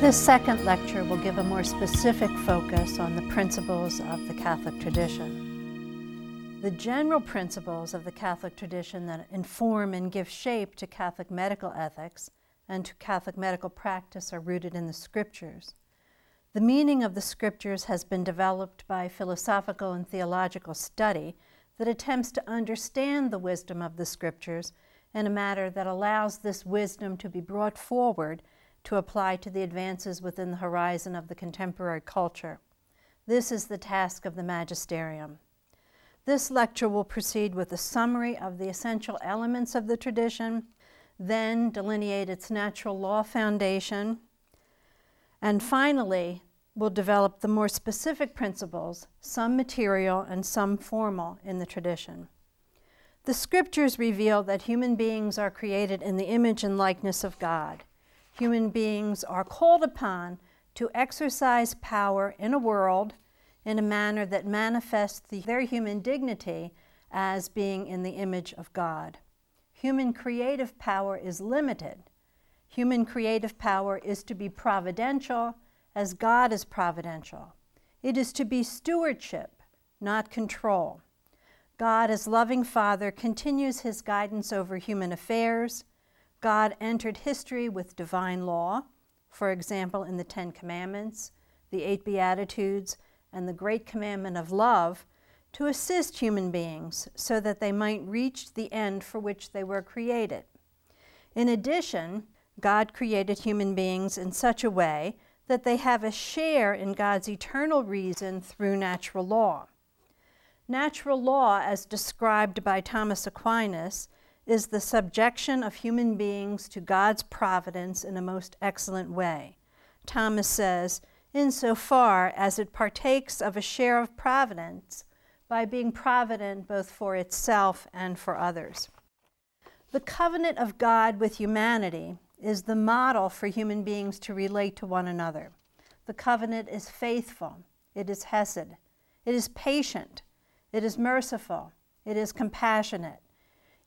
This second lecture will give a more specific focus on the principles of the Catholic tradition. The general principles of the Catholic tradition that inform and give shape to Catholic medical ethics and to Catholic medical practice are rooted in the Scriptures. The meaning of the Scriptures has been developed by philosophical and theological study that attempts to understand the wisdom of the Scriptures in a manner that allows this wisdom to be brought forward to apply to the advances within the horizon of the contemporary culture. This is the task of the magisterium. This lecture will proceed with a summary of the essential elements of the tradition, then delineate its natural law foundation, and finally, will develop the more specific principles, some material and some formal, in the tradition. The scriptures reveal that human beings are created in the image and likeness of God human beings are called upon to exercise power in a world in a manner that manifests the, their human dignity as being in the image of God. Human creative power is limited. Human creative power is to be providential as God is providential. It is to be stewardship, not control. God, as loving Father, continues his guidance over human affairs God entered history with divine law, for example, in the Ten Commandments, the Eight Beatitudes, and the Great Commandment of Love, to assist human beings so that they might reach the end for which they were created. In addition, God created human beings in such a way that they have a share in God's eternal reason through natural law. Natural law, as described by Thomas Aquinas, is the subjection of human beings to God's providence in a most excellent way. Thomas says, insofar as it partakes of a share of providence by being provident both for itself and for others. The covenant of God with humanity is the model for human beings to relate to one another. The covenant is faithful, it is hesed, it is patient, it is merciful, it is compassionate,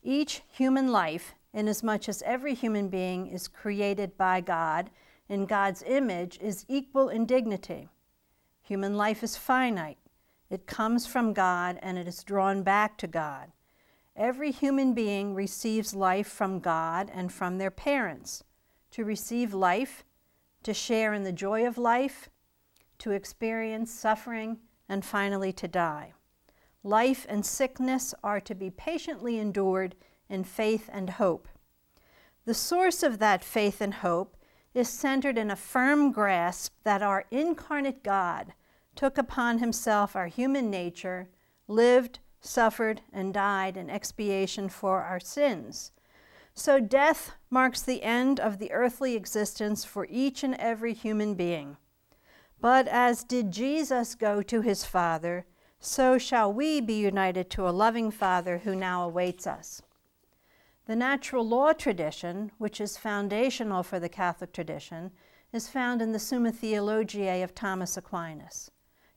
each human life, inasmuch as every human being is created by God in God's image, is equal in dignity. Human life is finite. It comes from God and it is drawn back to God. Every human being receives life from God and from their parents. To receive life, to share in the joy of life, to experience suffering, and finally to die. Life and sickness are to be patiently endured in faith and hope. The source of that faith and hope is centered in a firm grasp that our incarnate God took upon himself our human nature, lived, suffered, and died in expiation for our sins. So death marks the end of the earthly existence for each and every human being. But as did Jesus go to his Father, so shall we be united to a loving Father who now awaits us. The natural law tradition, which is foundational for the Catholic tradition, is found in the Summa Theologiae of Thomas Aquinas.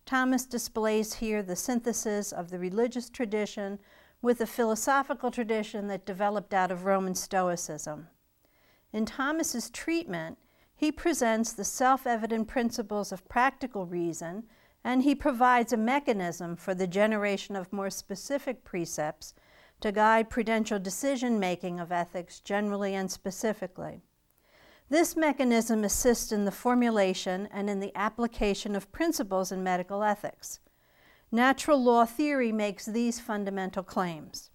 Thomas displays here the synthesis of the religious tradition with the philosophical tradition that developed out of Roman Stoicism. In Thomas's treatment, he presents the self evident principles of practical reason and he provides a mechanism for the generation of more specific precepts to guide prudential decision making of ethics generally and specifically. This mechanism assists in the formulation and in the application of principles in medical ethics. Natural law theory makes these fundamental claims.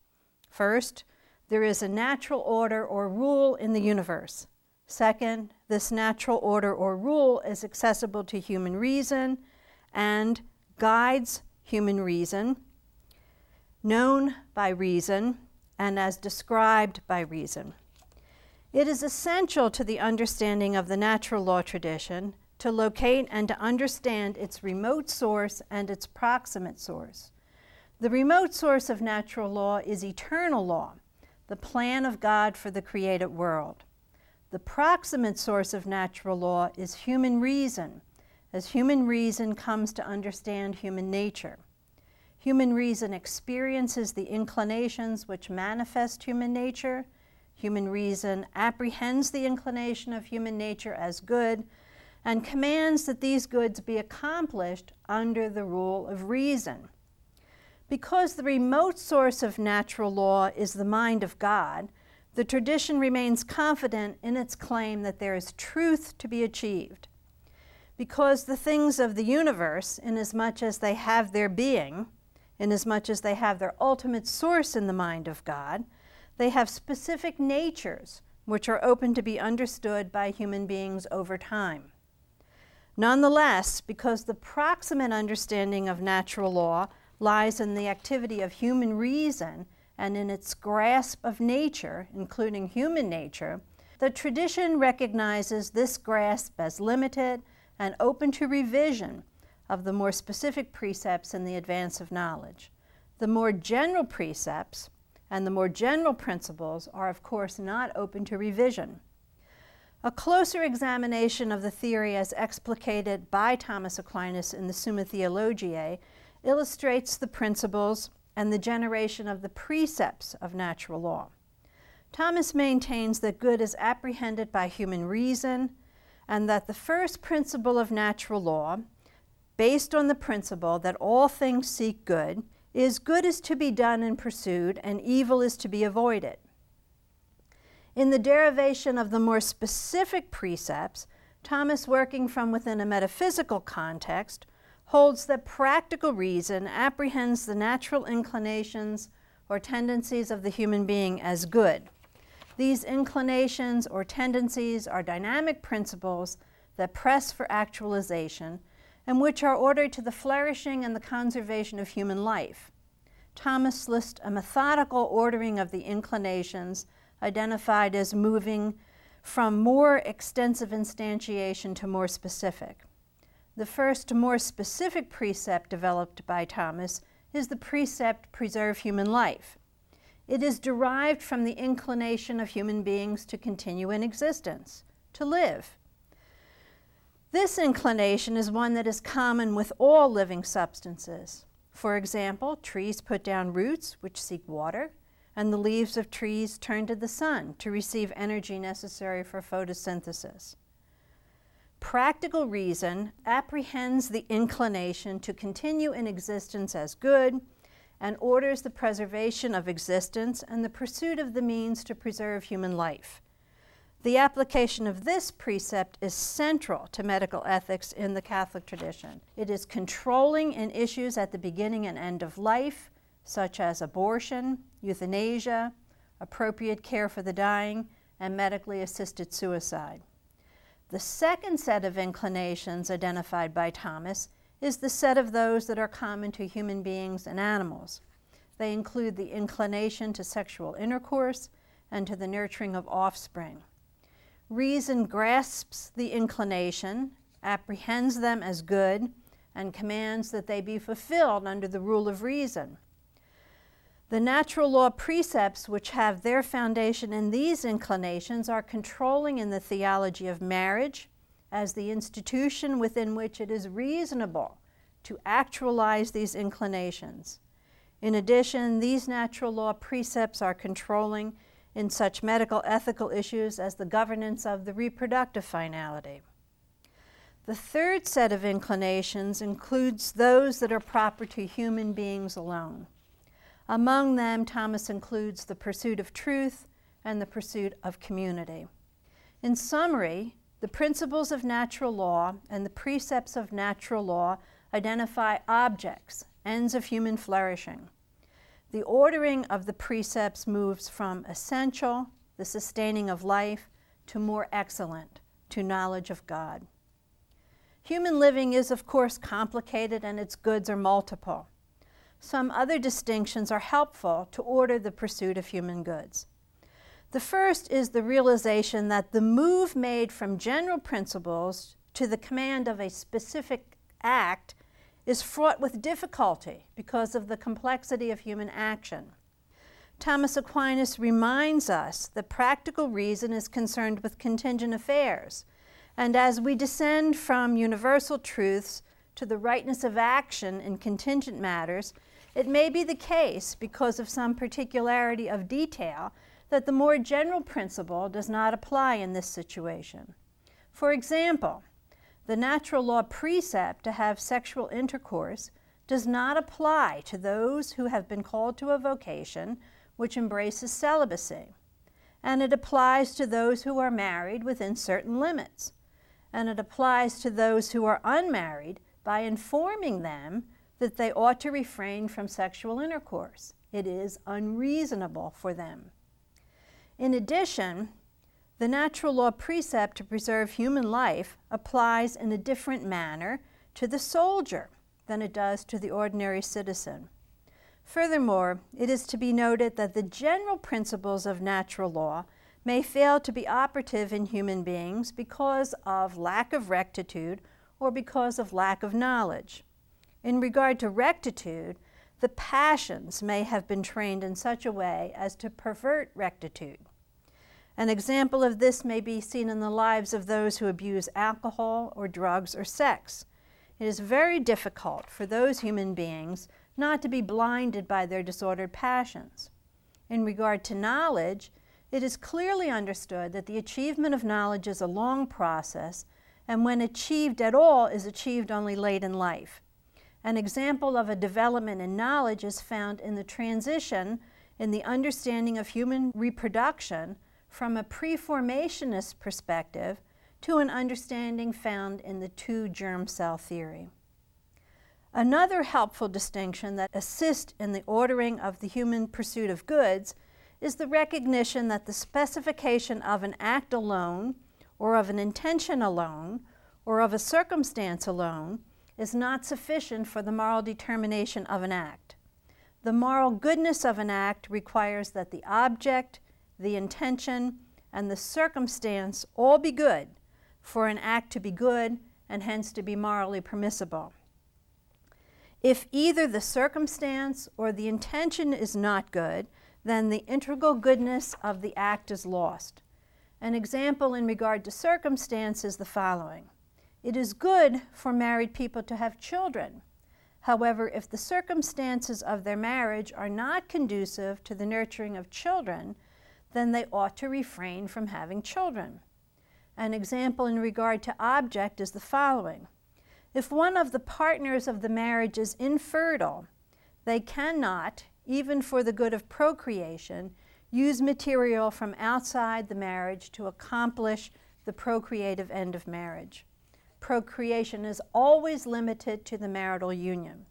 First, there is a natural order or rule in the universe. Second, this natural order or rule is accessible to human reason and guides human reason, known by reason, and as described by reason. It is essential to the understanding of the natural law tradition to locate and to understand its remote source and its proximate source. The remote source of natural law is eternal law, the plan of God for the created world. The proximate source of natural law is human reason, as human reason comes to understand human nature. Human reason experiences the inclinations which manifest human nature. Human reason apprehends the inclination of human nature as good and commands that these goods be accomplished under the rule of reason. Because the remote source of natural law is the mind of God, the tradition remains confident in its claim that there is truth to be achieved. Because the things of the universe, inasmuch as they have their being, inasmuch as they have their ultimate source in the mind of God, they have specific natures which are open to be understood by human beings over time. Nonetheless, because the proximate understanding of natural law lies in the activity of human reason and in its grasp of nature, including human nature, the tradition recognizes this grasp as limited and open to revision of the more specific precepts in the advance of knowledge. The more general precepts and the more general principles are, of course, not open to revision. A closer examination of the theory as explicated by Thomas Aquinas in the Summa Theologiae illustrates the principles and the generation of the precepts of natural law. Thomas maintains that good is apprehended by human reason and that the first principle of natural law, based on the principle that all things seek good, is good is to be done and pursued, and evil is to be avoided. In the derivation of the more specific precepts, Thomas, working from within a metaphysical context, holds that practical reason apprehends the natural inclinations or tendencies of the human being as good. These inclinations or tendencies are dynamic principles that press for actualization and which are ordered to the flourishing and the conservation of human life. Thomas lists a methodical ordering of the inclinations identified as moving from more extensive instantiation to more specific. The first, more specific precept developed by Thomas is the precept preserve human life. It is derived from the inclination of human beings to continue in existence, to live. This inclination is one that is common with all living substances. For example, trees put down roots which seek water, and the leaves of trees turn to the sun to receive energy necessary for photosynthesis. Practical reason apprehends the inclination to continue in existence as good and orders the preservation of existence and the pursuit of the means to preserve human life. The application of this precept is central to medical ethics in the Catholic tradition. It is controlling in issues at the beginning and end of life, such as abortion, euthanasia, appropriate care for the dying, and medically assisted suicide. The second set of inclinations identified by Thomas is the set of those that are common to human beings and animals. They include the inclination to sexual intercourse and to the nurturing of offspring. Reason grasps the inclination, apprehends them as good, and commands that they be fulfilled under the rule of reason. The natural law precepts, which have their foundation in these inclinations, are controlling in the theology of marriage as the institution within which it is reasonable to actualize these inclinations. In addition, these natural law precepts are controlling in such medical ethical issues as the governance of the reproductive finality. The third set of inclinations includes those that are proper to human beings alone. Among them, Thomas includes the pursuit of truth and the pursuit of community. In summary, the principles of natural law and the precepts of natural law identify objects, ends of human flourishing. The ordering of the precepts moves from essential, the sustaining of life, to more excellent, to knowledge of God. Human living is, of course, complicated and its goods are multiple. Some other distinctions are helpful to order the pursuit of human goods. The first is the realization that the move made from general principles to the command of a specific act is fraught with difficulty because of the complexity of human action. Thomas Aquinas reminds us that practical reason is concerned with contingent affairs, and as we descend from universal truths to the rightness of action in contingent matters, it may be the case, because of some particularity of detail, that the more general principle does not apply in this situation. For example, the natural law precept to have sexual intercourse does not apply to those who have been called to a vocation which embraces celibacy, and it applies to those who are married within certain limits, and it applies to those who are unmarried by informing them that they ought to refrain from sexual intercourse. It is unreasonable for them. In addition, the natural law precept to preserve human life applies in a different manner to the soldier than it does to the ordinary citizen. Furthermore, it is to be noted that the general principles of natural law may fail to be operative in human beings because of lack of rectitude or because of lack of knowledge. In regard to rectitude, the passions may have been trained in such a way as to pervert rectitude. An example of this may be seen in the lives of those who abuse alcohol or drugs or sex. It is very difficult for those human beings not to be blinded by their disordered passions. In regard to knowledge, it is clearly understood that the achievement of knowledge is a long process, and when achieved at all, is achieved only late in life. An example of a development in knowledge is found in the transition in the understanding of human reproduction from a preformationist perspective to an understanding found in the two germ cell theory. Another helpful distinction that assists in the ordering of the human pursuit of goods is the recognition that the specification of an act alone, or of an intention alone, or of a circumstance alone is not sufficient for the moral determination of an act. The moral goodness of an act requires that the object, the intention, and the circumstance all be good for an act to be good and hence to be morally permissible. If either the circumstance or the intention is not good, then the integral goodness of the act is lost. An example in regard to circumstance is the following It is good for married people to have children. However, if the circumstances of their marriage are not conducive to the nurturing of children, then they ought to refrain from having children. An example in regard to object is the following if one of the partners of the marriage is infertile, they cannot, even for the good of procreation, use material from outside the marriage to accomplish the procreative end of marriage. Procreation is always limited to the marital union.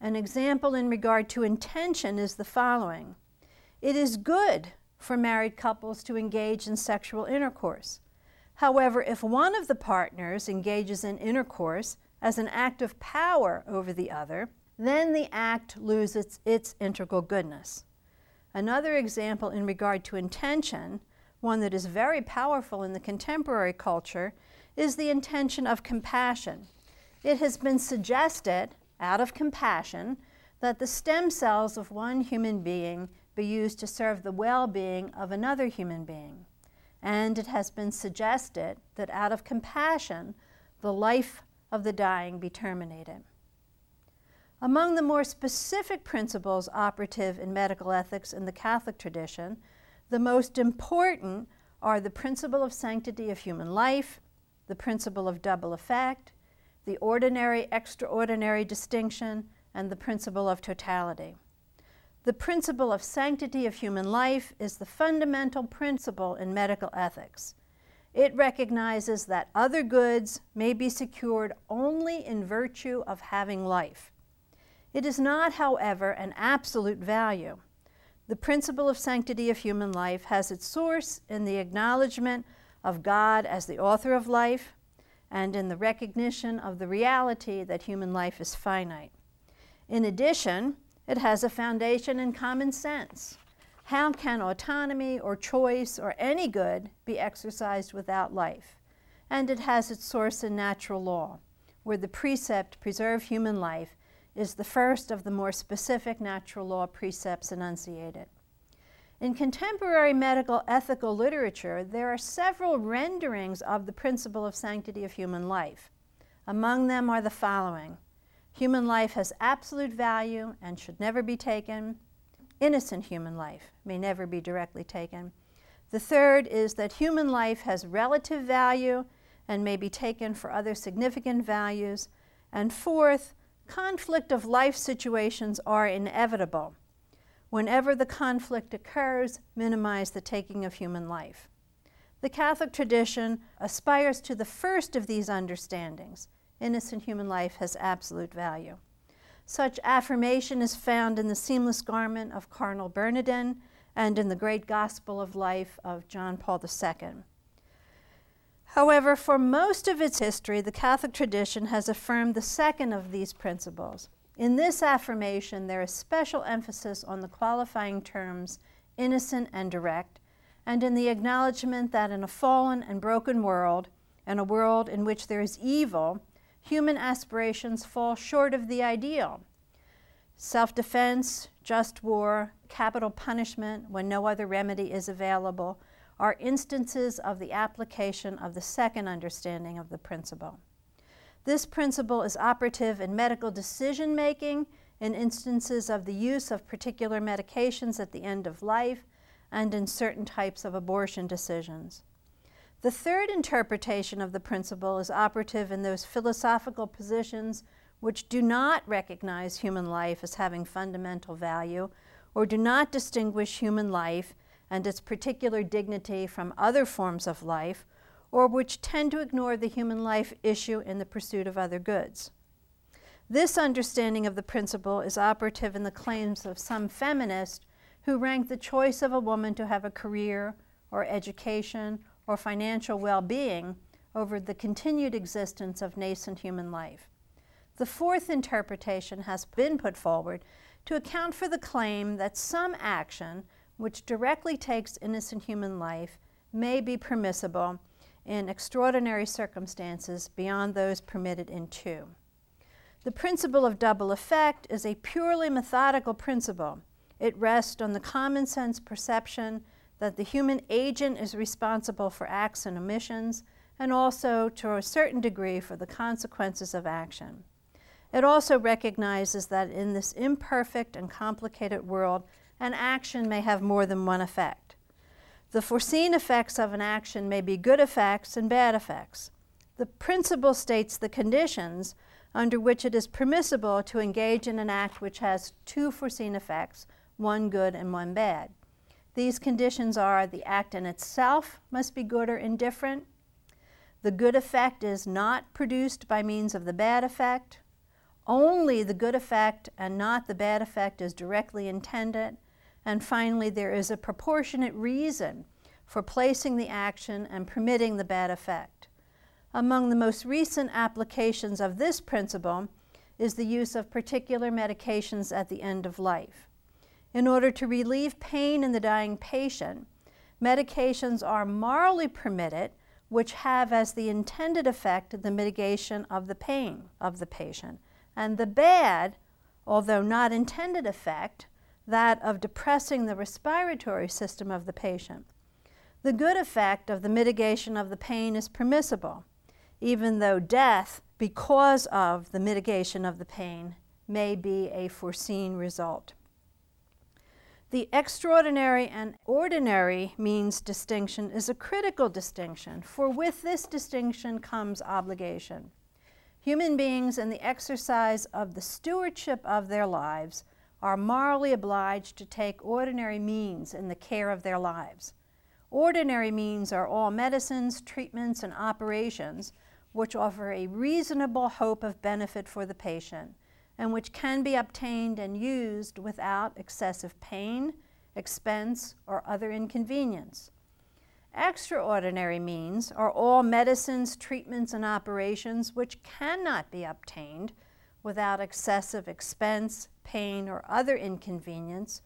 An example in regard to intention is the following It is good for married couples to engage in sexual intercourse. However, if one of the partners engages in intercourse as an act of power over the other, then the act loses its integral goodness. Another example in regard to intention, one that is very powerful in the contemporary culture, is the intention of compassion. It has been suggested, out of compassion, that the stem cells of one human being be used to serve the well being of another human being and it has been suggested that out of compassion, the life of the dying be terminated. Among the more specific principles operative in medical ethics in the Catholic tradition, the most important are the principle of sanctity of human life, the principle of double effect, the ordinary extraordinary distinction, and the principle of totality. The principle of sanctity of human life is the fundamental principle in medical ethics. It recognizes that other goods may be secured only in virtue of having life. It is not, however, an absolute value. The principle of sanctity of human life has its source in the acknowledgement of God as the author of life and in the recognition of the reality that human life is finite. In addition, it has a foundation in common sense. How can autonomy or choice or any good be exercised without life? and it has its source in natural law, where the precept, preserve human life, is the first of the more specific natural law precepts enunciated. In contemporary medical ethical literature, there are several renderings of the principle of sanctity of human life. Among them are the following Human life has absolute value and should never be taken. Innocent human life may never be directly taken. The third is that human life has relative value and may be taken for other significant values. And fourth, conflict of life situations are inevitable. Whenever the conflict occurs, minimize the taking of human life. The Catholic tradition aspires to the first of these understandings innocent human life has absolute value. Such affirmation is found in the seamless garment of Cardinal Bernardin and in the great gospel of life of John Paul II. However, for most of its history, the Catholic tradition has affirmed the second of these principles. In this affirmation, there is special emphasis on the qualifying terms innocent and direct, and in the acknowledgement that in a fallen and broken world, and a world in which there is evil, human aspirations fall short of the ideal. Self defense, just war, capital punishment when no other remedy is available are instances of the application of the second understanding of the principle. This principle is operative in medical decision making, in instances of the use of particular medications at the end of life, and in certain types of abortion decisions. The third interpretation of the principle is operative in those philosophical positions which do not recognize human life as having fundamental value or do not distinguish human life and its particular dignity from other forms of life, or which tend to ignore the human life issue in the pursuit of other goods. This understanding of the principle is operative in the claims of some feminists who rank the choice of a woman to have a career or education or financial well being over the continued existence of nascent human life. The fourth interpretation has been put forward to account for the claim that some action which directly takes innocent human life may be permissible in extraordinary circumstances beyond those permitted in two. The principle of double effect is a purely methodical principle. It rests on the common sense perception that the human agent is responsible for acts and omissions, and also, to a certain degree, for the consequences of action. It also recognizes that in this imperfect and complicated world, an action may have more than one effect. The foreseen effects of an action may be good effects and bad effects. The principle states the conditions under which it is permissible to engage in an act which has two foreseen effects, one good and one bad. These conditions are the act in itself must be good or indifferent, the good effect is not produced by means of the bad effect, only the good effect and not the bad effect is directly intended, and finally, there is a proportionate reason for placing the action and permitting the bad effect. Among the most recent applications of this principle is the use of particular medications at the end of life. In order to relieve pain in the dying patient, medications are morally permitted which have as the intended effect the mitigation of the pain of the patient, and the bad, although not intended effect, that of depressing the respiratory system of the patient. The good effect of the mitigation of the pain is permissible, even though death, because of the mitigation of the pain, may be a foreseen result. The extraordinary and ordinary means distinction is a critical distinction, for with this distinction comes obligation. Human beings, in the exercise of the stewardship of their lives, are morally obliged to take ordinary means in the care of their lives. Ordinary means are all medicines, treatments, and operations which offer a reasonable hope of benefit for the patient and which can be obtained and used without excessive pain, expense, or other inconvenience. Extraordinary means are all medicines, treatments, and operations which cannot be obtained without excessive expense, pain, or other inconvenience,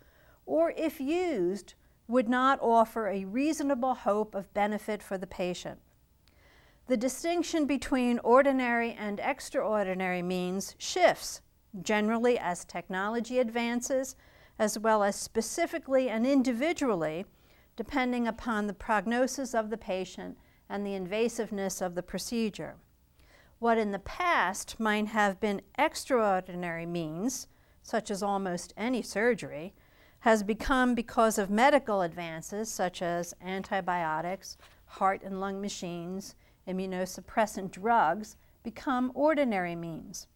or if used, would not offer a reasonable hope of benefit for the patient. The distinction between ordinary and extraordinary means shifts, generally as technology advances, as well as specifically and individually, depending upon the prognosis of the patient and the invasiveness of the procedure. What in the past might have been extraordinary means, such as almost any surgery, has become, because of medical advances such as antibiotics, heart and lung machines, immunosuppressant drugs, become ordinary means.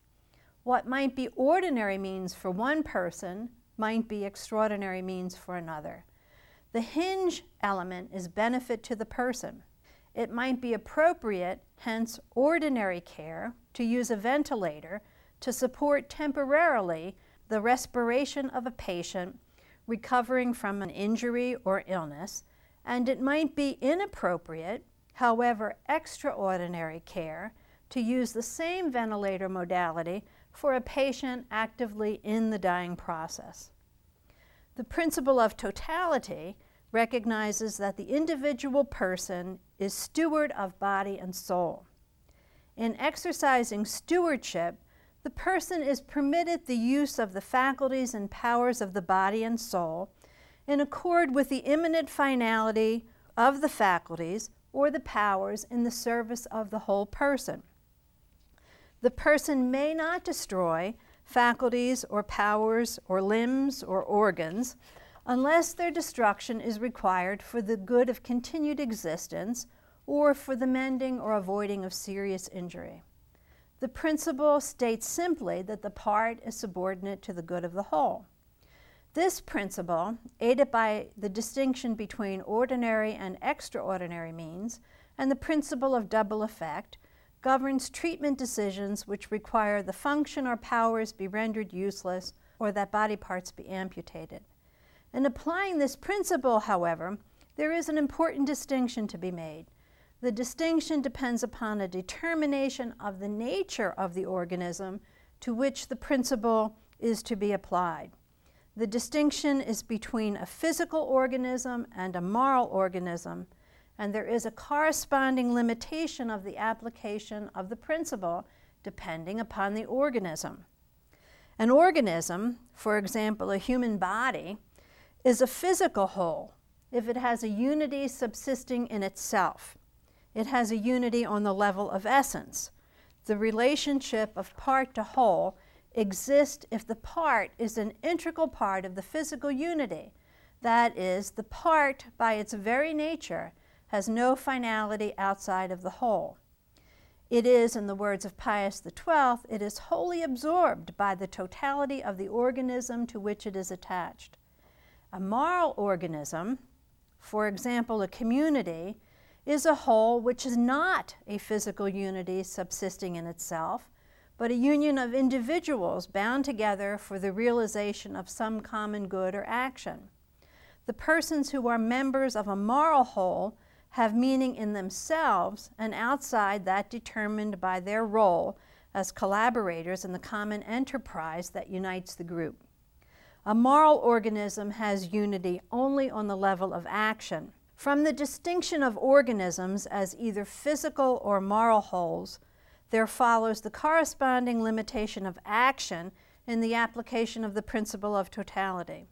What might be ordinary means for one person might be extraordinary means for another. The hinge element is benefit to the person it might be appropriate, hence ordinary care, to use a ventilator to support temporarily the respiration of a patient recovering from an injury or illness, and it might be inappropriate, however extraordinary care, to use the same ventilator modality for a patient actively in the dying process. The principle of totality recognizes that the individual person is steward of body and soul. In exercising stewardship, the person is permitted the use of the faculties and powers of the body and soul in accord with the immanent finality of the faculties or the powers in the service of the whole person. The person may not destroy faculties or powers or limbs or organs unless their destruction is required for the good of continued existence or for the mending or avoiding of serious injury. The principle states simply that the part is subordinate to the good of the whole. This principle, aided by the distinction between ordinary and extraordinary means and the principle of double effect, governs treatment decisions which require the function or powers be rendered useless or that body parts be amputated. In applying this principle, however, there is an important distinction to be made. The distinction depends upon a determination of the nature of the organism to which the principle is to be applied. The distinction is between a physical organism and a moral organism, and there is a corresponding limitation of the application of the principle depending upon the organism. An organism, for example, a human body, is a physical whole if it has a unity subsisting in itself. It has a unity on the level of essence. The relationship of part to whole exists if the part is an integral part of the physical unity. That is, the part, by its very nature, has no finality outside of the whole. It is, in the words of Pius XII, it is wholly absorbed by the totality of the organism to which it is attached. A moral organism, for example, a community, is a whole which is not a physical unity subsisting in itself, but a union of individuals bound together for the realization of some common good or action. The persons who are members of a moral whole have meaning in themselves and outside that determined by their role as collaborators in the common enterprise that unites the group. A moral organism has unity only on the level of action. From the distinction of organisms as either physical or moral wholes, there follows the corresponding limitation of action in the application of the principle of totality.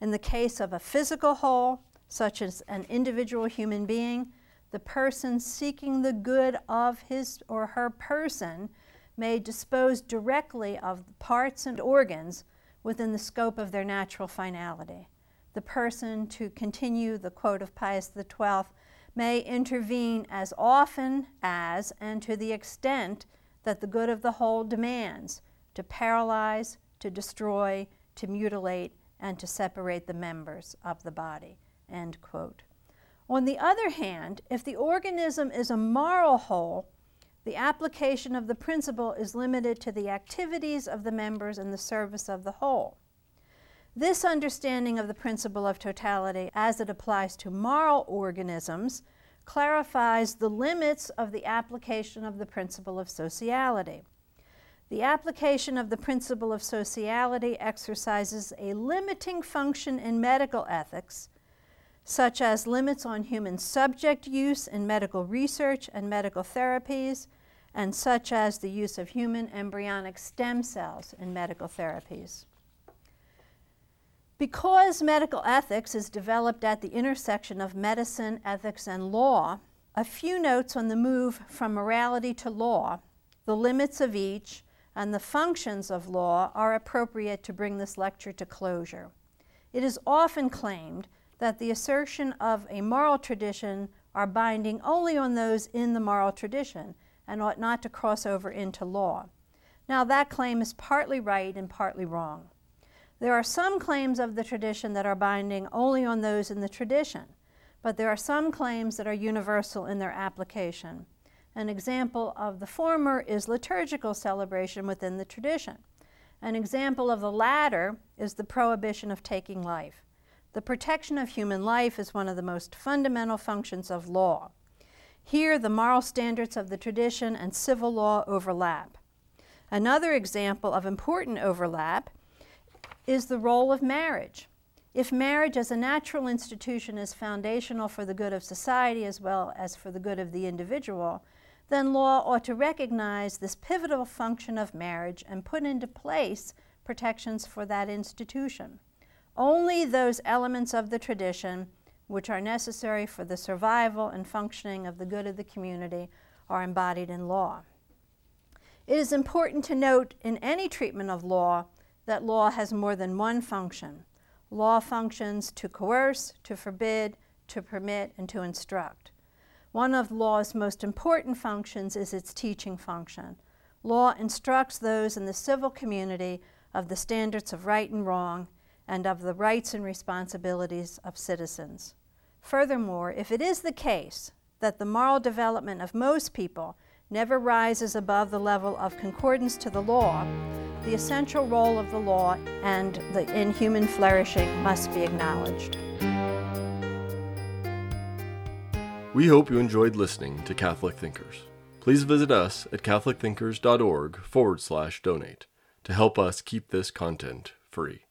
In the case of a physical whole, such as an individual human being, the person seeking the good of his or her person may dispose directly of parts and organs within the scope of their natural finality. The person, to continue the quote of Pius XII, may intervene as often as and to the extent that the good of the whole demands to paralyze, to destroy, to mutilate, and to separate the members of the body. End quote. On the other hand, if the organism is a moral whole, the application of the principle is limited to the activities of the members in the service of the whole. This understanding of the principle of totality as it applies to moral organisms clarifies the limits of the application of the principle of sociality. The application of the principle of sociality exercises a limiting function in medical ethics such as limits on human subject use in medical research and medical therapies, and such as the use of human embryonic stem cells in medical therapies. Because medical ethics is developed at the intersection of medicine, ethics, and law, a few notes on the move from morality to law, the limits of each, and the functions of law are appropriate to bring this lecture to closure. It is often claimed that the assertion of a moral tradition are binding only on those in the moral tradition and ought not to cross over into law. Now, that claim is partly right and partly wrong. There are some claims of the tradition that are binding only on those in the tradition, but there are some claims that are universal in their application. An example of the former is liturgical celebration within the tradition. An example of the latter is the prohibition of taking life. The protection of human life is one of the most fundamental functions of law. Here, the moral standards of the tradition and civil law overlap. Another example of important overlap is the role of marriage. If marriage as a natural institution is foundational for the good of society as well as for the good of the individual, then law ought to recognize this pivotal function of marriage and put into place protections for that institution. Only those elements of the tradition which are necessary for the survival and functioning of the good of the community are embodied in law. It is important to note in any treatment of law that law has more than one function. Law functions to coerce, to forbid, to permit, and to instruct. One of law's most important functions is its teaching function. Law instructs those in the civil community of the standards of right and wrong and of the rights and responsibilities of citizens. Furthermore, if it is the case that the moral development of most people never rises above the level of concordance to the law, the essential role of the law and the, in human flourishing must be acknowledged. We hope you enjoyed listening to Catholic Thinkers. Please visit us at catholicthinkers.org forward slash donate to help us keep this content free.